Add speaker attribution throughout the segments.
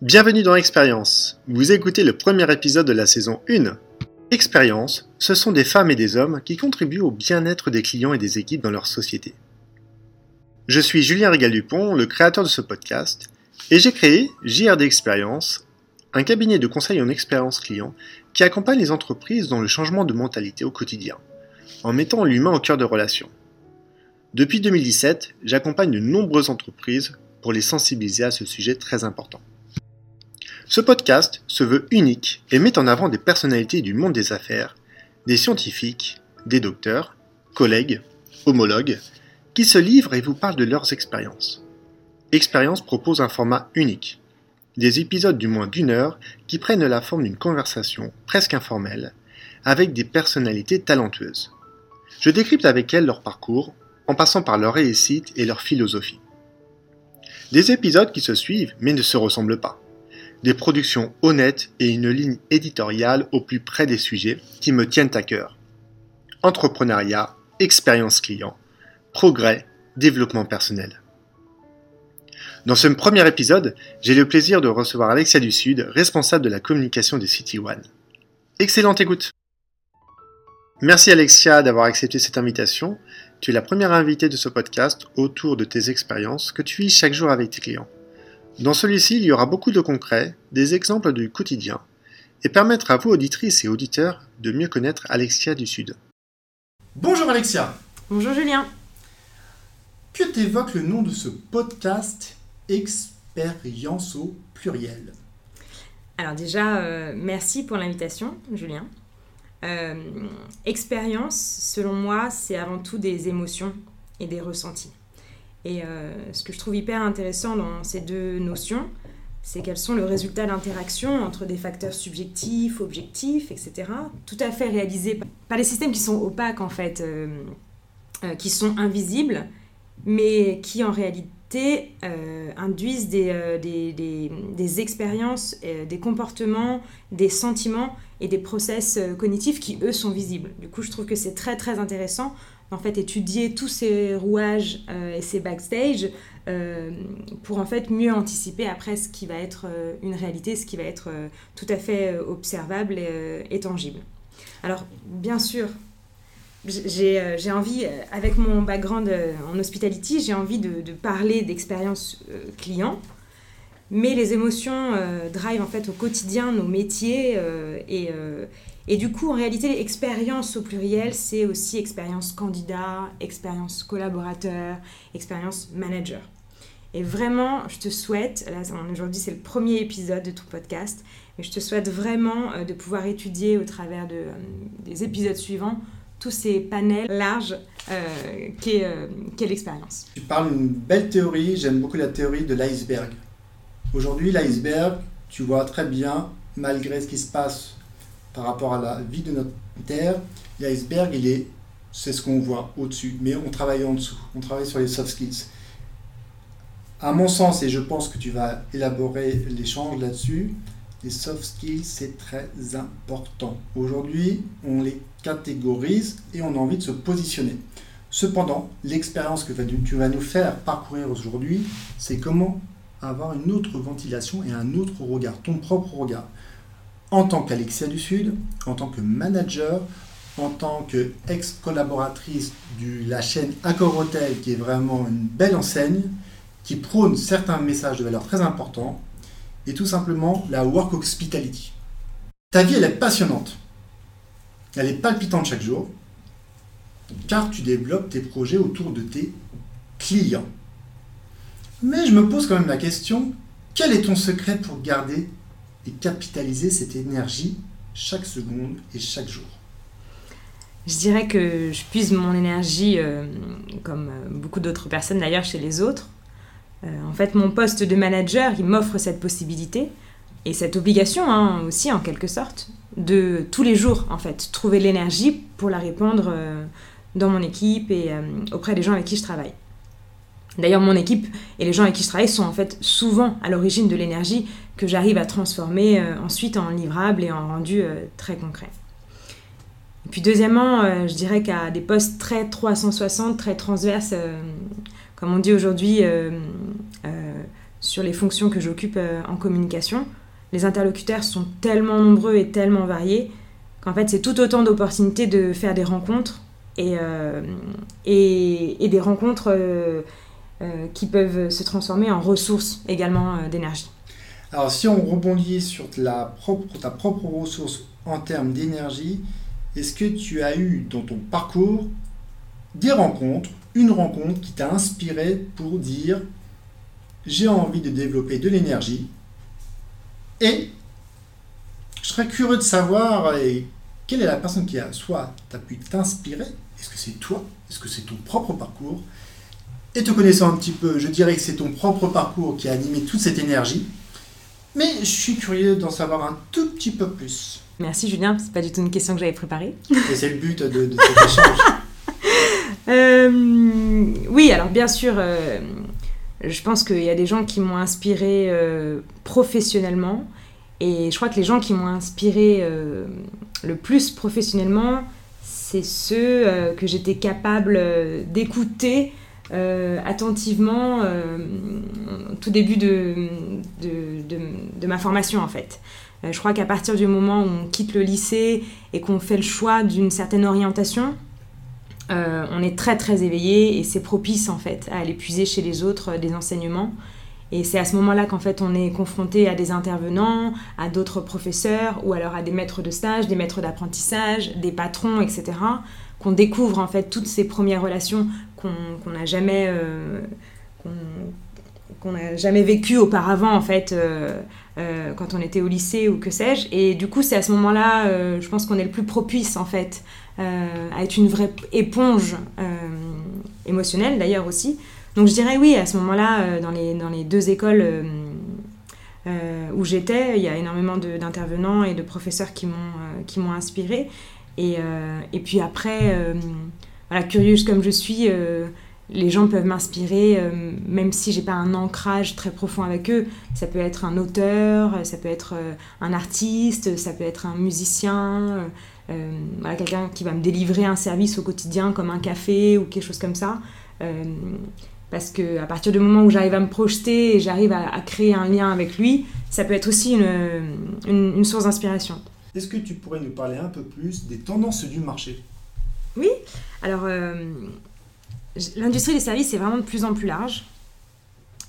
Speaker 1: Bienvenue dans Expérience. Vous écoutez le premier épisode de la saison 1. Expérience, ce sont des femmes et des hommes qui contribuent au bien-être des clients et des équipes dans leur société. Je suis Julien Régal-Dupont, le créateur de ce podcast, et j'ai créé JRD Expérience, un cabinet de conseil en expérience client qui accompagne les entreprises dans le changement de mentalité au quotidien, en mettant l'humain au cœur de relations. Depuis 2017, j'accompagne de nombreuses entreprises pour les sensibiliser à ce sujet très important. Ce podcast se veut unique et met en avant des personnalités du monde des affaires, des scientifiques, des docteurs, collègues, homologues, qui se livrent et vous parlent de leurs expériences. Expérience propose un format unique, des épisodes du moins d'une heure qui prennent la forme d'une conversation presque informelle, avec des personnalités talentueuses. Je décrypte avec elles leur parcours, en passant par leur réussite et leur philosophie. Des épisodes qui se suivent mais ne se ressemblent pas des productions honnêtes et une ligne éditoriale au plus près des sujets qui me tiennent à cœur. Entrepreneuriat, expérience client, progrès, développement personnel. Dans ce premier épisode, j'ai le plaisir de recevoir Alexia du Sud, responsable de la communication de City One. Excellente écoute Merci Alexia d'avoir accepté cette invitation. Tu es la première invitée de ce podcast autour de tes expériences que tu vis chaque jour avec tes clients. Dans celui-ci, il y aura beaucoup de concrets, des exemples du quotidien, et permettre à vous, auditrices et auditeurs, de mieux connaître Alexia du Sud. Bonjour Alexia
Speaker 2: Bonjour Julien
Speaker 1: Que t'évoque le nom de ce podcast Expérience au pluriel?
Speaker 2: Alors déjà, euh, merci pour l'invitation, Julien. Euh, expérience, selon moi, c'est avant tout des émotions et des ressentis. Et euh, ce que je trouve hyper intéressant dans ces deux notions, c'est qu'elles sont le résultat d'interactions entre des facteurs subjectifs, objectifs, etc., tout à fait réalisés par des systèmes qui sont opaques, en fait, euh, euh, qui sont invisibles, mais qui en réalité induisent des, des expériences, des comportements, des sentiments et des process cognitifs qui, eux, sont visibles. Du coup, je trouve que c'est très, très intéressant en fait étudier tous ces rouages euh, et ces backstage euh, pour en fait mieux anticiper après ce qui va être euh, une réalité, ce qui va être tout à fait observable et, tangible. Alors bien sûr, j'ai envie, avec mon background en hospitality, j'ai envie de, parler d'expérience client, mais les émotions drive en fait au quotidien nos métiers et et du coup, en réalité, expérience au pluriel, c'est aussi expérience candidat, expérience collaborateur, expérience manager. Et vraiment, je te souhaite, là aujourd'hui c'est le premier épisode de ton podcast, et je te souhaite vraiment euh, de pouvoir étudier au travers de, euh, des épisodes suivants tous ces panels larges euh, qu'est euh, l'expérience.
Speaker 1: Tu parles d'une belle théorie, j'aime beaucoup la théorie de l'iceberg. Aujourd'hui, l'iceberg, tu vois très bien, malgré ce qui se passe par rapport à la vie de notre Terre, l'iceberg, il est, c'est ce qu'on voit au-dessus, mais on travaille en dessous, on travaille sur les soft skills. À mon sens, et je pense que tu vas élaborer l'échange là-dessus, les soft skills, c'est très important. Aujourd'hui, on les catégorise et on a envie de se positionner. Cependant, l'expérience que tu vas nous faire parcourir aujourd'hui, c'est comment avoir une autre ventilation et un autre regard, ton propre regard en tant qu'Alexia du Sud, en tant que manager, en tant qu'ex-collaboratrice de la chaîne Accor Hotel, qui est vraiment une belle enseigne, qui prône certains messages de valeur très importants, et tout simplement la Work Hospitality. Ta vie, elle est passionnante. Elle est palpitante chaque jour, car tu développes tes projets autour de tes clients. Mais je me pose quand même la question, quel est ton secret pour garder capitaliser cette énergie chaque seconde et chaque jour?
Speaker 2: Je dirais que je puise mon énergie, euh, comme euh, beaucoup d'autres personnes d'ailleurs, chez les autres. Euh, en fait, mon poste de manager, il m'offre cette possibilité et cette obligation hein, aussi, en quelque sorte, de tous les jours, en fait, trouver l'énergie pour la répandre dans mon équipe et auprès des gens avec qui je travaille. D'ailleurs, mon équipe et les gens avec qui je travaille sont en fait souvent à l'origine de l'énergie que j'arrive à transformer euh, ensuite en livrable et en rendu euh, très concret. Et puis deuxièmement, euh, je dirais qu'à des postes très 360, très transverses, comme on dit aujourd'hui, sur les fonctions que j'occupe en communication, les interlocuteurs sont tellement nombreux et tellement variés qu'en fait c'est tout autant d'opportunités de faire des rencontres et, et, des rencontres qui peuvent se transformer en ressources également d'énergie.
Speaker 1: Alors si on rebondit sur ta propre ressource en termes d'énergie, est-ce que tu as eu dans ton parcours des rencontres, une rencontre qui t'a inspiré pour dire j'ai envie de développer de l'énergie et je serais curieux de savoir quelle est la personne qui a soit t'as pu t'inspirer, est-ce que c'est toi, est-ce que c'est ton propre parcours et te connaissant un petit peu, je dirais que c'est ton propre parcours qui a animé toute cette énergie. Mais je suis curieux d'en savoir un tout petit peu plus.
Speaker 2: Merci Julien, c'est pas du tout une question que j'avais préparée.
Speaker 1: Et c'est le but de, de cet échange.
Speaker 2: Euh, oui, alors bien sûr, euh, je pense qu'il y a des gens qui m'ont inspiré euh, professionnellement. Et je crois que les gens qui m'ont inspiré le plus professionnellement, c'est ceux que j'étais capable d'écouter attentivement tout début de, de, de, ma formation en fait. je crois qu'à partir du moment où on quitte le lycée et qu'on fait le choix d'une certaine orientation, euh, on est très très éveillé et c'est propice en fait à aller puiser chez les autres euh, des enseignements. Et c'est à ce moment-là qu'en fait on est confronté à des intervenants, à d'autres professeurs ou alors à des maîtres de stage, des maîtres d'apprentissage, des patrons, etc. Qu'on découvre en fait toutes ces premières relations qu'on n'a jamais euh, qu'on n'a jamais vécues auparavant en fait quand on était au lycée ou que sais-je. Et du coup c'est à ce moment-là, je pense qu'on est le plus propice en fait à être une vraie éponge euh, émotionnelle d'ailleurs aussi. Donc je dirais oui, à ce moment-là, euh, dans, les, dans les deux écoles où j'étais, il y a énormément d'intervenants et de professeurs qui m'ont inspiré. Et, et, puis après, voilà, curieuse comme je suis, les gens peuvent m'inspirer, même si j'ai pas un ancrage très profond avec eux. Ça peut être un auteur, ça peut être un artiste, ça peut être un musicien, euh, voilà, quelqu'un qui va me délivrer un service au quotidien comme un café ou quelque chose comme ça. Euh, parce que à partir du moment où j'arrive à me projeter et j'arrive à, créer un lien avec lui, ça peut être aussi une, une, source d'inspiration.
Speaker 1: Est-ce que tu pourrais nous parler un peu plus des tendances du marché?
Speaker 2: Oui, alors euh, l'industrie des services est vraiment de plus en plus large.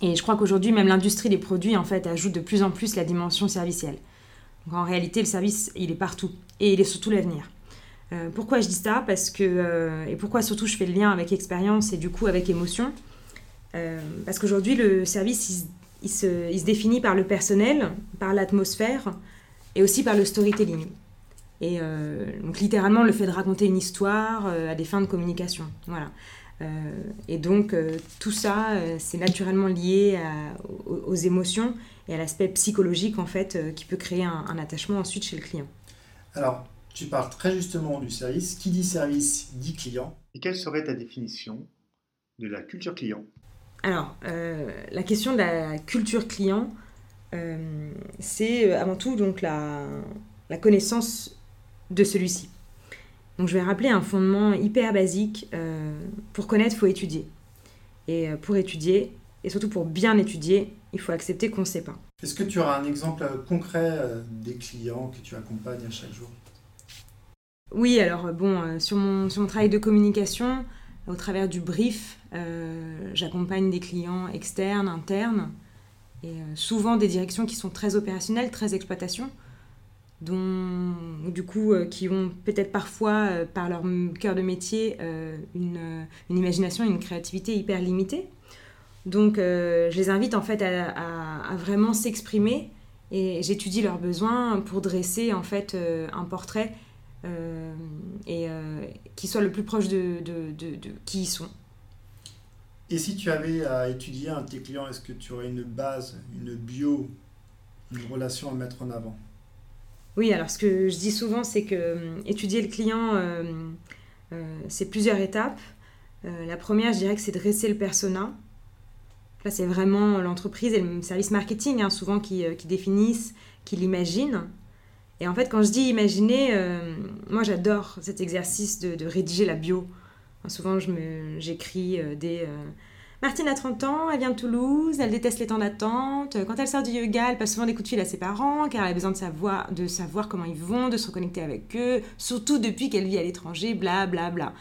Speaker 2: Et je crois qu'aujourd'hui, même l'industrie des produits, en fait, ajoute de plus en plus la dimension servicielle. Donc en réalité, le service, il est partout et il est surtout l'avenir. Euh, pourquoi je dis ça? Parce que, euh, et pourquoi surtout je fais le lien avec expérience et du coup avec émotion? Euh, Parce qu'aujourd'hui, le service, il, se, il, se, définit par le personnel, par l'atmosphère et aussi par le storytelling. Et donc littéralement le fait de raconter une histoire à des fins de communication. Voilà. Et donc tout ça, c'est naturellement lié aux, aux, émotions et à l'aspect psychologique en fait qui peut créer un, un attachement ensuite chez le client.
Speaker 1: Alors, tu parles très justement du service. Qui dit service dit client.
Speaker 3: Et quelle serait ta définition de la culture client?
Speaker 2: Alors, euh, la question de la culture client, euh, c'est euh, avant tout donc la, la connaissance de celui-ci. Donc je vais rappeler un fondement hyper basique. pour connaître, il faut étudier. Et pour étudier, et surtout pour bien étudier, il faut accepter qu'on ne sait pas.
Speaker 1: Est-ce que tu auras un exemple concret euh, des clients que tu accompagnes à chaque jour?
Speaker 2: Oui, alors euh, bon, euh, sur mon, sur mon travail de communication, au travers du brief, j'accompagne des clients externes, internes, et souvent des directions qui sont très opérationnelles, très exploitation, dont du coup qui ont peut-être parfois par leur cœur de métier une, une imagination, une créativité hyper limitée donc, euh, je les invite en fait à, vraiment s'exprimer et j'étudie leurs besoins pour dresser en fait euh, un portrait euh, et qui soit le plus proche de, qui ils sont.
Speaker 1: Et si tu avais à étudier un de tes clients, est-ce que tu aurais une base, une bio, une relation à mettre en avant?
Speaker 2: Oui, alors ce que je dis souvent, c'est que étudier le client, c'est plusieurs étapes. la première, je dirais que c'est dresser le persona. Là, c'est vraiment l'entreprise et le service marketing, hein, souvent, qui, euh, définissent, qui l'imaginent. Et en fait, quand je dis imaginer, euh, moi, j'adore cet exercice de, rédiger la bio. souvent, j'écris euh, des Martine a 30 ans, elle vient de Toulouse, elle déteste les temps d'attente. Quand elle sort du yoga, elle passe souvent des coups de fil à ses parents car elle a besoin de savoir, de savoir comment ils vont, de se reconnecter avec eux, surtout depuis qu'elle vit à l'étranger, bla bla bla.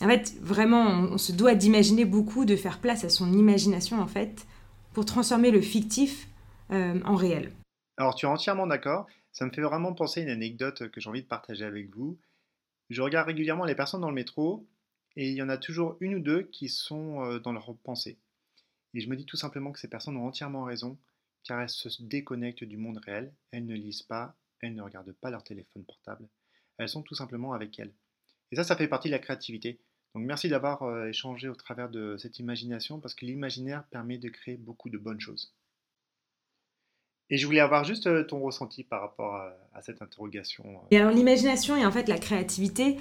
Speaker 2: En fait, vraiment, on, se doit d'imaginer beaucoup, de faire place à son imagination en fait, pour transformer le fictif euh, en réel.
Speaker 3: Alors tu es entièrement d'accord, ça me fait vraiment penser à une anecdote que j'ai envie de partager avec vous. Je regarde régulièrement les personnes dans le métro et il y en a toujours une ou deux qui sont euh, dans leur pensée. Et je me dis tout simplement que ces personnes ont entièrement raison, car elles se déconnectent du monde réel, elles ne lisent pas, elles ne regardent pas leur téléphone portable, elles sont tout simplement avec elles. Et ça, ça fait partie de la créativité. Donc merci d'avoir euh, échangé au travers de cette imagination, parce que l'imaginaire permet de créer beaucoup de bonnes choses. Et je voulais avoir juste euh, ton ressenti par rapport à, cette interrogation.
Speaker 2: Et alors l'imagination et en fait la créativité,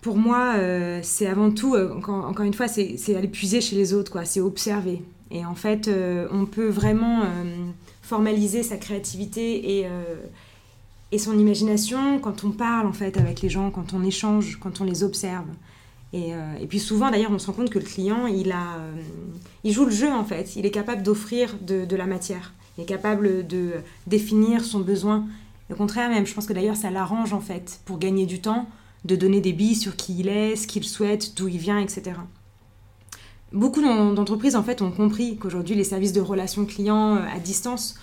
Speaker 2: pour moi, euh, c'est avant tout, euh, encore, une fois, c'est aller puiser chez les autres, quoi. C'est observer. Et en fait, euh, on peut vraiment formaliser sa créativité et, son imagination quand on parle, en fait, avec les gens, quand on échange, quand on les observe. Et, et puis souvent, d'ailleurs, on se rend compte que le client, il, a, il joue le jeu, en fait. Il est capable d'offrir de, de la matière. Il est capable de définir son besoin. Au contraire, même, je pense que d'ailleurs, ça l'arrange, en fait, pour gagner du temps de donner des billes sur qui il est, ce qu'il souhaite, d'où il vient, etc. Beaucoup d'entreprises en fait ont compris qu'aujourd'hui les services de relations clients euh, à distance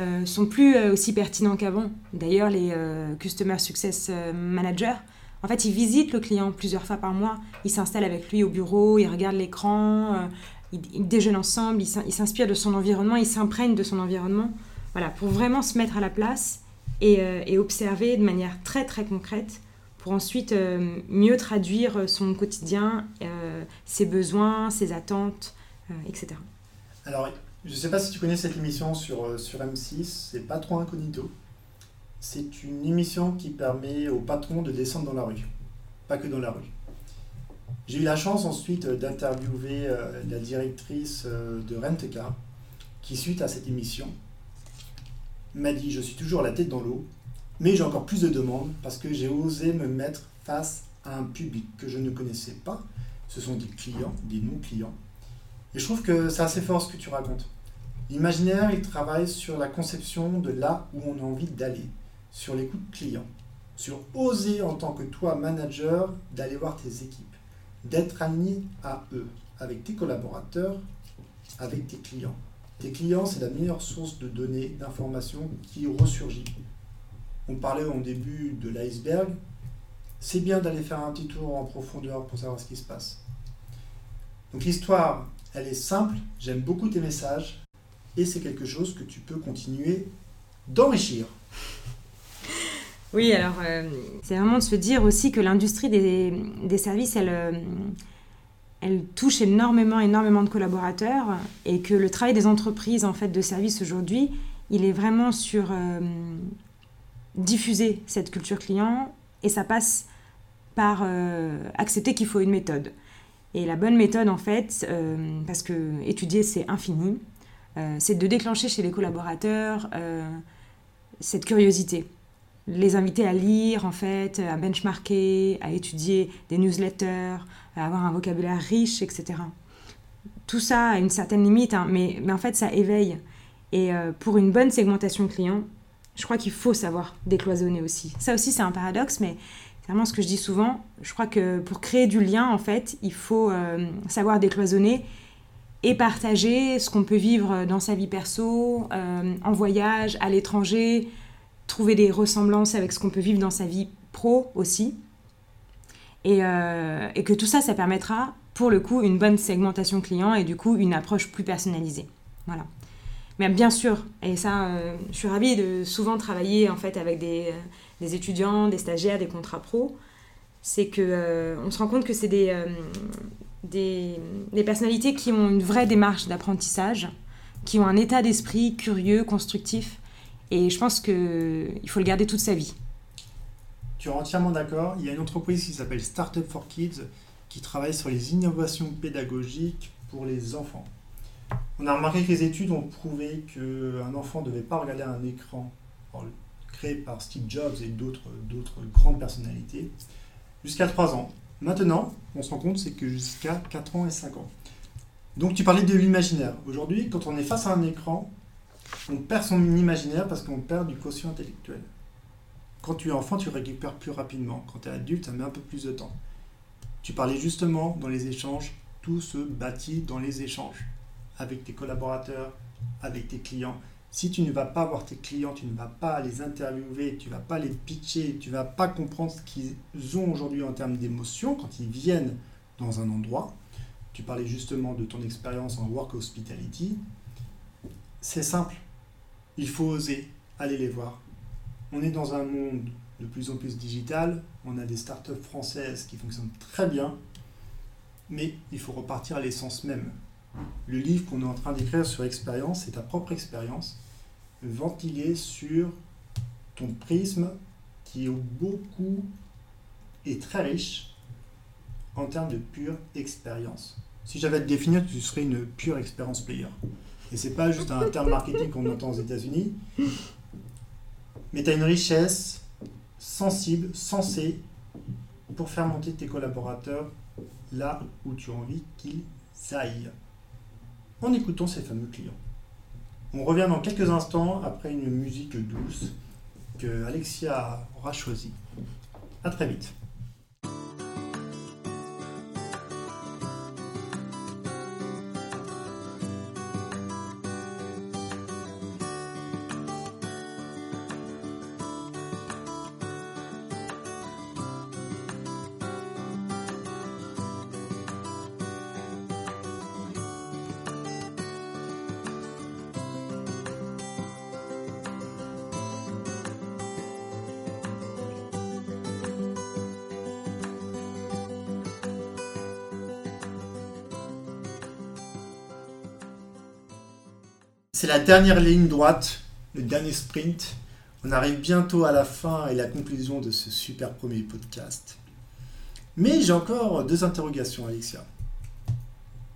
Speaker 2: euh, sont plus euh, aussi pertinents qu'avant. D'ailleurs, les Customer Success Managers, en fait, ils visitent le client plusieurs fois par mois. Ils s'installent avec lui au bureau, ils regardent l'écran, ils, déjeunent ensemble, ils s'inspirent de son environnement, ils s'imprègnent de son environnement. Voilà, pour vraiment se mettre à la place et observer de manière très très concrète pour ensuite euh, mieux traduire son quotidien, euh, ses besoins, ses attentes, euh, etc.
Speaker 1: Alors, je ne sais pas si tu connais cette émission sur, sur M6, c'est pas trop incognito. C'est une émission qui permet aux patrons de descendre dans la rue, pas que dans la rue. J'ai eu la chance ensuite d'interviewer la directrice de Renteka, qui suite à cette émission m'a dit je suis toujours la tête dans l'eau, mais j'ai encore plus de demandes parce que j'ai osé me mettre face à un public que je ne connaissais pas. Ce sont des clients, des non-clients. Et je trouve que c'est assez fort ce que tu racontes. L'imaginaire, il travaille sur la conception de là où on a envie d'aller, sur l'écoute client, sur oser en tant que toi, manager, d'aller voir tes équipes, d'être aligné à eux, avec tes collaborateurs, avec tes clients. Tes clients, c'est la meilleure source de données, d'informations qui ressurgit on parlait au début de l'iceberg. C'est bien d'aller faire un petit tour en profondeur pour savoir ce qui se passe. Donc l'histoire, elle est simple, j'aime beaucoup tes messages, et c'est quelque chose que tu peux continuer d'enrichir.
Speaker 2: Oui, alors euh, c'est vraiment de se dire aussi que l'industrie des, services, elle, euh, elle touche énormément, énormément de collaborateurs et que le travail des entreprises en fait de services aujourd'hui, il est vraiment sur euh, diffuser cette culture client et ça passe par euh, accepter qu'il faut une méthode. Et la bonne méthode, en fait, euh, parce que étudier, c'est infini, euh, c'est de déclencher chez les collaborateurs cette curiosité. Les inviter à lire, en fait, à benchmarker, à étudier des newsletters, à avoir un vocabulaire riche, etc. Tout ça a une certaine limite, hein, mais, mais en fait, ça éveille. Et pour une bonne segmentation client, je crois qu'il faut savoir décloisonner aussi. Ça aussi, c'est un paradoxe, mais c'est vraiment ce que je dis souvent. Je crois que pour créer du lien, en fait, il faut euh, savoir décloisonner et partager ce qu'on peut vivre dans sa vie perso, euh, en voyage, à l'étranger, trouver des ressemblances avec ce qu'on peut vivre dans sa vie pro aussi. Et, euh, et, que tout ça, ça permettra, pour le coup, une bonne segmentation client et du coup, une approche plus personnalisée. Voilà. Mais bien sûr, et ça, euh, je suis ravie de souvent travailler en fait avec des, euh, étudiants, des stagiaires, des contrats pro. C'est que euh, on se rend compte que c'est des, des, des, personnalités qui ont une vraie démarche d'apprentissage, qui ont un état d'esprit curieux, constructif. Et je pense qu'il faut le garder toute sa vie.
Speaker 1: Tu es entièrement d'accord. Il y a une entreprise qui s'appelle Startup for Kids qui travaille sur les innovations pédagogiques pour les enfants. On a remarqué que les études ont prouvé qu'un enfant ne devait pas regarder un écran créé par Steve Jobs et d'autres grandes personnalités jusqu'à 3 ans. Maintenant, on se rend compte, c'est que jusqu'à 4 ans et 5 ans. Donc tu parlais de l'imaginaire. Aujourd'hui, quand on est face à un écran, on perd son imaginaire parce qu'on perd du quotient intellectuel. Quand tu es enfant, tu récupères plus rapidement. Quand tu es adulte, ça met un peu plus de temps. Tu parlais justement dans les échanges, tout se bâtit dans les échanges avec tes collaborateurs, avec tes clients. Si tu ne vas pas voir tes clients, tu ne vas pas les interviewer, tu ne vas pas les pitcher, tu ne vas pas comprendre ce qu'ils ont aujourd'hui en termes d'émotions quand ils viennent dans un endroit. Tu parlais justement de ton expérience en work hospitality. C'est simple. Il faut oser aller les voir. On est dans un monde de plus en plus digital. On a des startups françaises qui fonctionnent très bien. Mais il faut repartir à l'essence même. Le livre qu'on est en train d'écrire sur expérience, c'est ta propre expérience ventiler sur ton prisme qui est beaucoup et très riche en termes de pure expérience. Si j'avais à te définir, tu serais une pure expérience player. Et c'est pas juste un terme marketing qu'on entend aux États-Unis, mais tu as une richesse sensible, sensée, pour faire monter tes collaborateurs là où tu as envie qu'ils aillent. En écoutant ces fameux clients. On revient dans quelques instants après une musique douce que Alexia aura choisie. A très vite. C'est la dernière ligne droite, le dernier sprint. On arrive bientôt à la fin et la conclusion de ce super premier podcast. Mais j'ai encore deux interrogations, Alexia.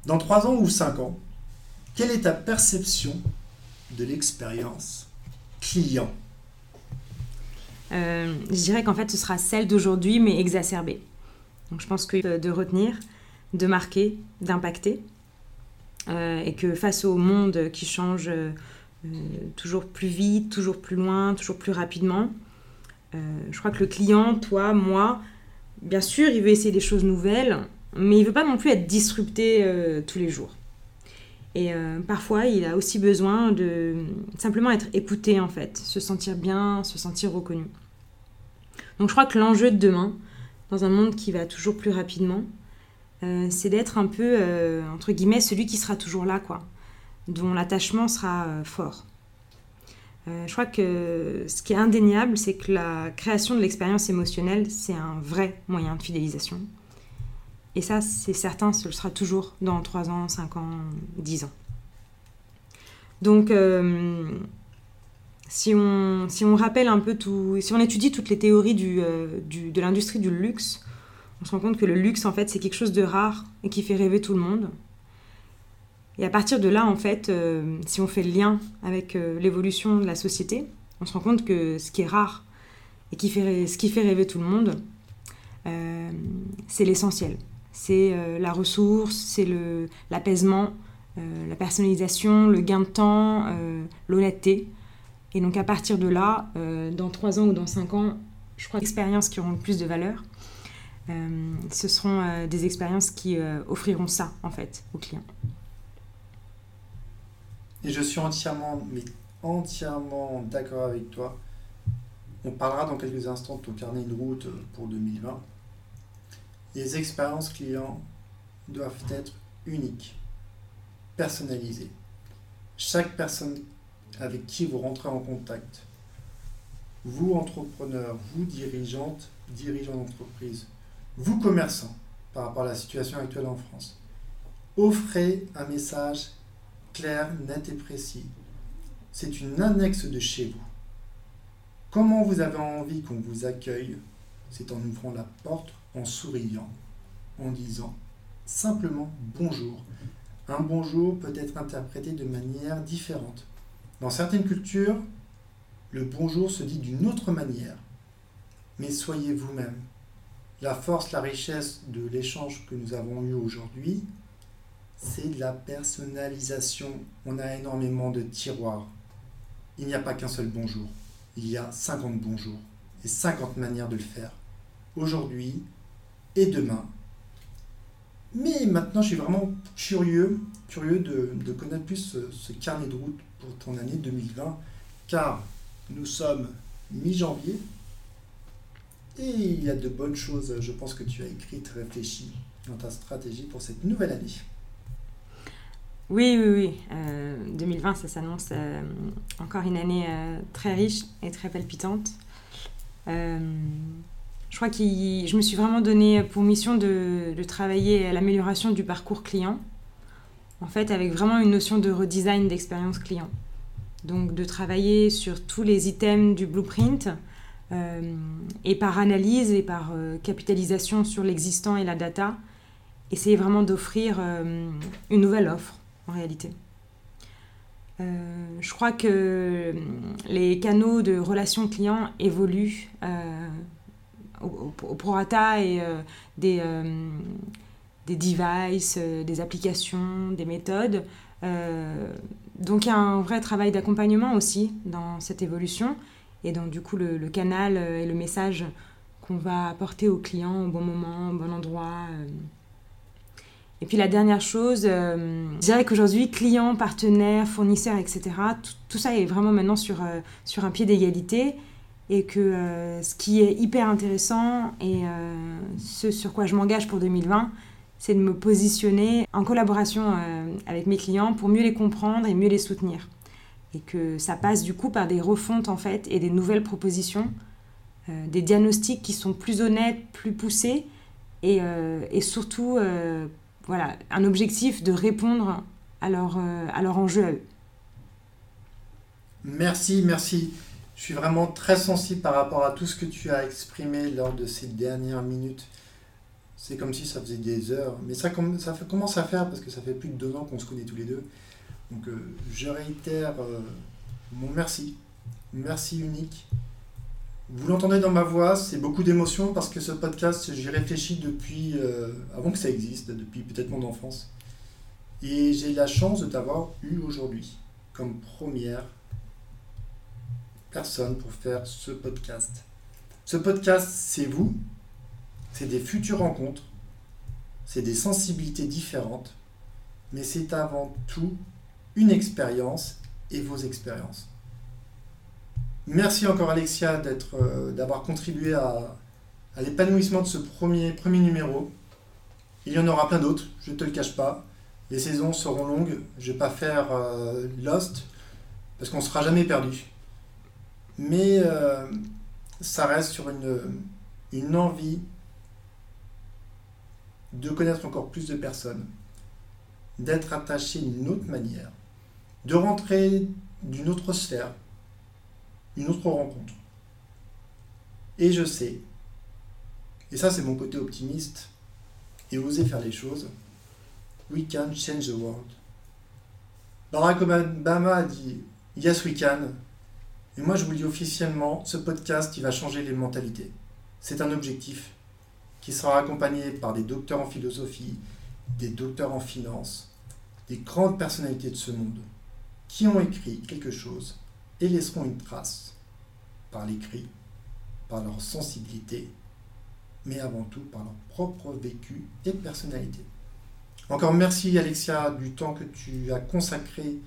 Speaker 1: Dans trois ans ou cinq ans, quelle est ta perception de l'expérience client?
Speaker 2: Euh, Je dirais qu'en fait, ce sera celle d'aujourd'hui, mais exacerbée. Donc, je pense que de retenir, de marquer, d'impacter, et que face au monde qui change euh, toujours plus vite, toujours plus loin, toujours plus rapidement, euh, je crois que le client, toi, moi, bien sûr, il veut essayer des choses nouvelles, mais il veut pas non plus être disrupté tous les jours. Et parfois, il a aussi besoin de simplement être écouté, en fait, se sentir bien, se sentir reconnu. Donc je crois que l'enjeu de demain, dans un monde qui va toujours plus rapidement, euh, c'est d'être un peu, euh, entre guillemets, celui qui sera toujours là, quoi, dont l'attachement sera euh, fort. je crois que ce qui est indéniable, c'est que la création de l'expérience émotionnelle, c'est un vrai moyen de fidélisation. Et ça, c'est certain, ce sera toujours dans 3 ans, 5 ans, 10 ans. Donc, si, on, si on rappelle un peu tout, si on étudie toutes les théories du, de l'industrie du luxe, on se rend compte que le luxe, en fait, c'est quelque chose de rare et qui fait rêver tout le monde. Et à partir de là, en fait, euh, si on fait le lien avec euh, l'évolution de la société, on se rend compte que ce qui est rare et qui fait, ce qui fait rêver tout le monde, euh, c'est l'essentiel. C'est la ressource, c'est l'apaisement, la personnalisation, le gain de temps, l'honnêteté. Et donc à partir de là, dans 3 ans ou dans 5 ans, je crois expériences qui auront le plus de valeur. Euh, ce seront euh, des expériences qui euh, offriront ça, en fait, aux clients.
Speaker 1: Et je suis entièrement, mais entièrement d'accord avec toi. On parlera dans quelques instants de ton carnet de route pour 2020. Les expériences clients doivent être uniques, personnalisées. Chaque personne avec qui vous rentrez en contact, vous entrepreneur, vous dirigeante, dirigeant d'entreprise, vous commerçants, par rapport à la situation actuelle en France, offrez un message clair, net et précis. C'est une annexe de chez vous. Comment vous avez envie qu'on vous accueille? C'est en ouvrant la porte, en souriant, en disant simplement bonjour. Un bonjour peut être interprété de manière différente. Dans certaines cultures, le bonjour se dit d'une autre manière. Mais soyez vous-même la force, la richesse de l'échange que nous avons eu aujourd'hui, c'est la personnalisation. On a énormément de tiroirs. Il n'y a pas qu'un seul bonjour. Il y a 50 bonjours et 50 manières de le faire. Aujourd'hui et demain. Mais maintenant, je suis vraiment curieux, curieux de, connaître plus ce, ce, carnet de route pour ton année 2020, car nous sommes mi-janvier il y a de bonnes choses, je pense que tu as écrites, réfléchies dans ta stratégie pour cette nouvelle année.
Speaker 2: Oui, oui, oui. 2020, euh, ça s'annonce euh, encore une année euh, très riche et très palpitante. je crois que je me suis vraiment donné pour mission de travailler à l'amélioration du parcours client, en fait, avec vraiment une notion de redesign d'expérience client. Donc, de travailler sur tous les items du blueprint et par analyse et par capitalisation sur l'existant et la data, essayer vraiment d'offrir une nouvelle offre en réalité. Euh, je crois que les canaux de relations clients évoluent euh, au, prorata et euh, des, des devices, des applications, des méthodes. donc il y a un vrai travail d'accompagnement aussi dans cette évolution et dans du coup le, canal et le message qu'on va apporter aux clients au bon moment, au bon endroit. Et puis la dernière chose, euh, je dirais qu'aujourd'hui, clients, partenaires, fournisseurs, etc., tout, ça est vraiment maintenant sur, euh, sur un pied d'égalité. Et que euh, ce qui est hyper intéressant et ce sur quoi je m'engage pour 2020, c'est de me positionner en collaboration avec mes clients pour mieux les comprendre et mieux les soutenir. Et que ça passe du coup par des refontes en fait et des nouvelles propositions, des diagnostics qui sont plus honnêtes, plus poussés et, et surtout voilà, un objectif de répondre à leur, euh, à leur enjeu à eux.
Speaker 1: Merci, merci. Je suis vraiment très sensible par rapport à tout ce que tu as exprimé lors de ces dernières minutes. C'est comme si ça faisait des heures, mais ça commence à faire parce que ça fait plus de deux ans qu'on se connaît tous les deux. Donc euh, je réitère euh, mon merci, merci unique. Vous l'entendez dans ma voix, c'est beaucoup d'émotions parce que ce podcast, j'y réfléchis depuis euh, avant que ça existe, depuis peut-être mon enfance. Et j'ai la chance de t'avoir eu aujourd'hui comme première personne pour faire ce podcast. Ce podcast, c'est vous, c'est des futures rencontres, c'est des sensibilités différentes, mais c'est avant tout une expérience et vos expériences. Merci encore Alexia euh, d'avoir contribué à, l'épanouissement de ce premier, premier numéro. Il y en aura plein d'autres, je ne te le cache pas. Les saisons seront longues, je ne vais pas faire euh, Lost, parce qu'on ne sera jamais perdu. Mais euh, ça reste sur une, une envie de connaître encore plus de personnes, d'être attaché d'une autre manière, de rentrer d'une autre sphère, une autre rencontre. Et je sais, et ça c'est mon côté optimiste, et oser faire les choses, we can change the world. Barack Obama a dit Yes, we can. Et moi je vous le dis officiellement, ce podcast il va changer les mentalités. C'est un objectif qui sera accompagné par des docteurs en philosophie, des docteurs en finance, des grandes personnalités de ce monde qui ont écrit quelque chose et laisseront une trace par l'écrit, par leur sensibilité, mais avant tout par leur propre vécu et personnalité. Encore merci Alexia du temps que tu as consacré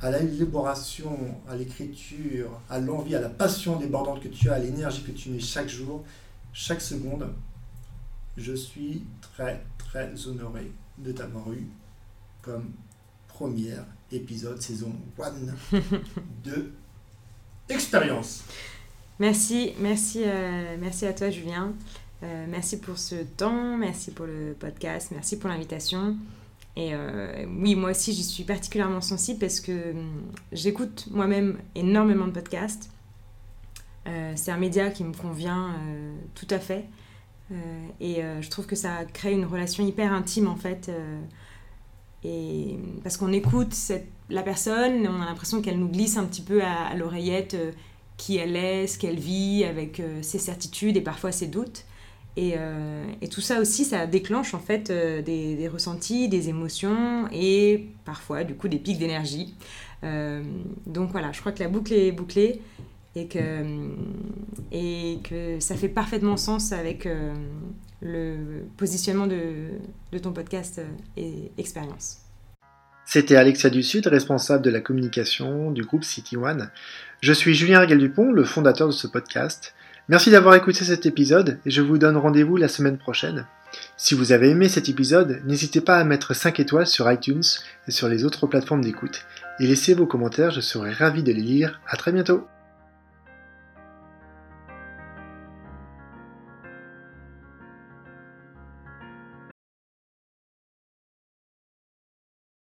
Speaker 1: à l'élaboration, à l'écriture, à l'envie, à la passion débordante que tu as, à l'énergie que tu mets chaque jour, chaque seconde. Je suis très très honoré de t'avoir eu comme premier épisode saison 1 de expérience.
Speaker 2: Merci, merci, euh, merci à toi Julien. Euh, merci pour ce temps, merci pour le podcast, merci pour l'invitation. Et euh, oui, moi aussi, j'y suis particulièrement sensible parce que hum, j'écoute moi-même énormément de podcasts. c'est un média qui me convient tout à fait. et je trouve que ça crée une relation hyper intime en fait. Et parce qu'on écoute la personne, on a l'impression qu'elle nous glisse un petit peu à, l'oreillette euh, qui elle est, ce qu'elle vit, avec euh, ses certitudes et parfois ses doutes. Et, tout ça aussi, ça déclenche en fait des, ressentis, des émotions et parfois du coup des pics d'énergie. donc voilà, je crois que la boucle est bouclée et que, ça fait parfaitement sens avec euh, le positionnement de, ton podcast euh, et expérience.
Speaker 1: C'était Alexia Dussud, responsable de la communication du groupe City One. Je suis Julien Régal-Dupont, le fondateur de ce podcast. Merci d'avoir écouté cet épisode et je vous donne rendez-vous la semaine prochaine. Si vous avez aimé cet épisode, n'hésitez pas à mettre 5 étoiles sur iTunes et sur les autres plateformes d'écoute. Et laissez vos commentaires, je serai ravi de les lire. À très bientôt!